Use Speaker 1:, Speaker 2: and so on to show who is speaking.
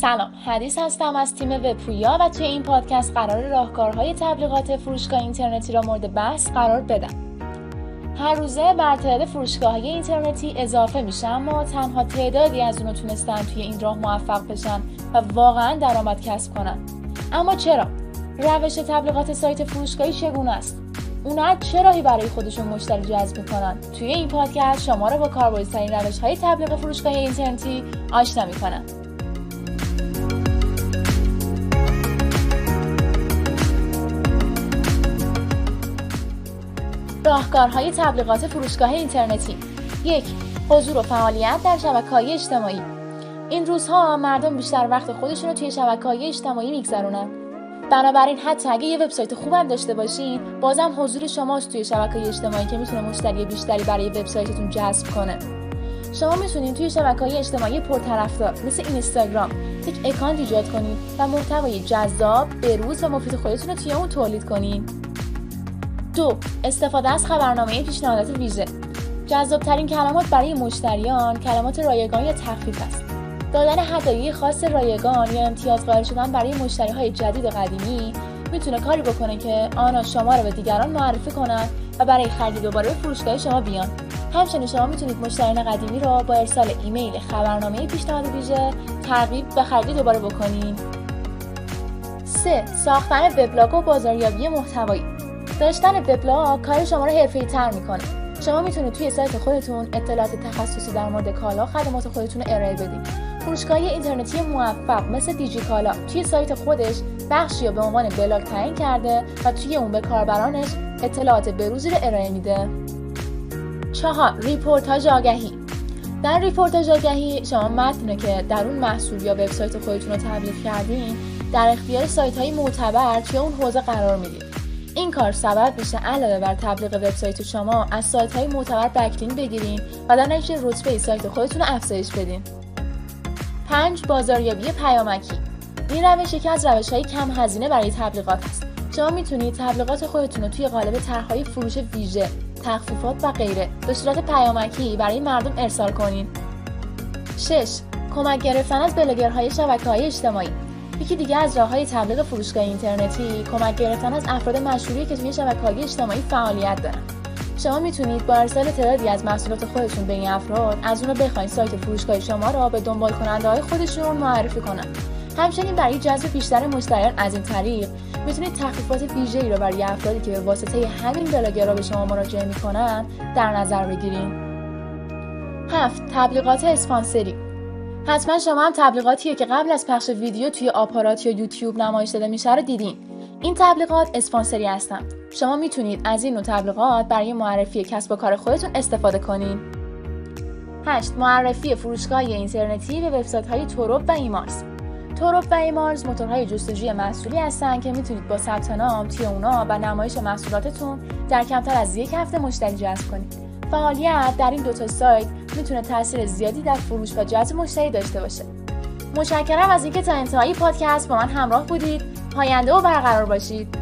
Speaker 1: سلام حدیث هستم از تیم وبپویا و توی این پادکست قرار راهکارهای تبلیغات فروشگاه اینترنتی را مورد بحث قرار بدم. هر روزه بر تعداد فروشگاه اینترنتی اضافه میشه اما تنها تعدادی از اونو تونستن توی این راه موفق بشن و واقعا درآمد کسب کنن. اما چرا؟ روش تبلیغات سایت فروشگاهی چگونه است؟ اونا چه راهی برای خودشون مشتری جذب می‌کنن؟ توی این پادکست شما رو با کاربردترین روش های تبلیغ فروشگاه اینترنتی آشنا می‌کنم. راهکارهای تبلیغات فروشگاه اینترنتی. یک حضور و فعالیت در شبکه‌های اجتماعی. این روزها مردم بیشتر وقت خودشون رو توی شبکه‌های اجتماعی میگذرونن. بنابراین حتی اگه یه وبسایت خوبم داشته باشین بازم حضور شماست توی شبکه اجتماعی که می‌تونه مشتری بیشتری برای وبسایتتون جذب کنه. شما می‌تونید توی شبکه های اجتماعی پرطرفدار مثل اینستاگرام یک اکانت ایجاد کنید و محتوای جذاب بروز و مفید خودتون رو توی اون تولید کنید دو استفاده از خبرنامه پیشنهادات ویژه. جذابترین کلمات برای مشتریان کلمات رایگان یا تخفیف است. دادن هدایای خاص رایگان یا امتیاز قائل شدن برای مشتری های جدید و قدیمی می‌تونه کاری بکنه که آنها شما را به دیگران معرفی کنند و برای خرید دوباره به فروشگاه شما بیان. همچنین شما می‌تونید مشتریان قدیمی را با ارسال ایمیل خبرنامه پیشنهاد ویژه ترغیب و خرید دوباره بکنید. 3. ساختن وبلاگ و بازاریابی محتوایی. داشتن وبلاگ کار شما رو تر می‌کنه. شما می‌تونید توی سایت خودتون اطلاعات تخصصی در مورد کالا خدمات خودتون رو ارائه بدید. فروشگاه اینترنتی موفق مثل دیجی کالا توی سایت خودش بخشی رو به عنوان بلاگ تعیین کرده و توی اون به کاربرانش اطلاعات بروزی رو ارائه میده. چهار رپورتاژ آگهی. در رپورتاژ آگهی شما متنی که در اون محصول یا وبسایت خودتون رو تبلیغ کردین در اختیار سایت های معتبر توی اون حوزه قرار می‌دید این کار سبب میشه علاوه بر تبلیغ وبسایت شما از سایت های معتبر backlink بگیرین و در نتیجه رتبه سایت خودتون رو افزایش بدین. 5 بازاریابی پیامکی. این روش یکی از روش های کم هزینه برای تبلیغات است. شما می‌تونید تبلیغات خودتون رو توی قالب طرحهای فروش ویژه تخفیفات و غیره به صورت پیامکی برای مردم ارسال کنید 6 کمک گرفتن از بلاگرهای شبکه های اجتماعی. یکی دیگه از راه های تبلیغ فروشگاه اینترنتی کمک گرفتن از افراد مشهوری که توی شبکه‌های اجتماعی فعالیت دارن. شما می‌تونید با ارسال تعدادی از محصولات خودتون به این افراد از اون رو بخواید سایت فروشگاه شما را به دنبال کننده های خودشون معرفی کنن. همچنین برای جذب بیشتر مشتریان از این طریق می‌تونید تخفیفات ویژه‌ای را برای افرادی که به واسطه همین بلاگرها به شما مراجعه می‌کنن در نظر بگیرید. هفت تبلیغات اسپانسری. حتما شما هم تبلیغاتیه که قبل از پخش ویدیو توی آپارات یا یوتیوب نمایش داده میشه رو دیدین. این تبلیغات اسپانسری هستن. شما می‌تونید از این نوع تبلیغات برای معرفی کسب و کار خودتون استفاده کنین. 8 معرفی فروشگاه اینترنتی به وبسایت های توروب و ایمارز. توروب و ایمارز موتورهای جستجوی محصولی هستن که می‌تونید با ثبت نام توی اونا و نمایش محصولاتتون در کمتر از یک هفته مشتری جذب کنید. فعالیت در این دوتا سایت می‌تونه تاثیر زیادی در فروش و جذب مشتری داشته باشه. متشکرم از اینکه تا انتهای پادکست با من همراه بودید. پاینده و برقرار باشید.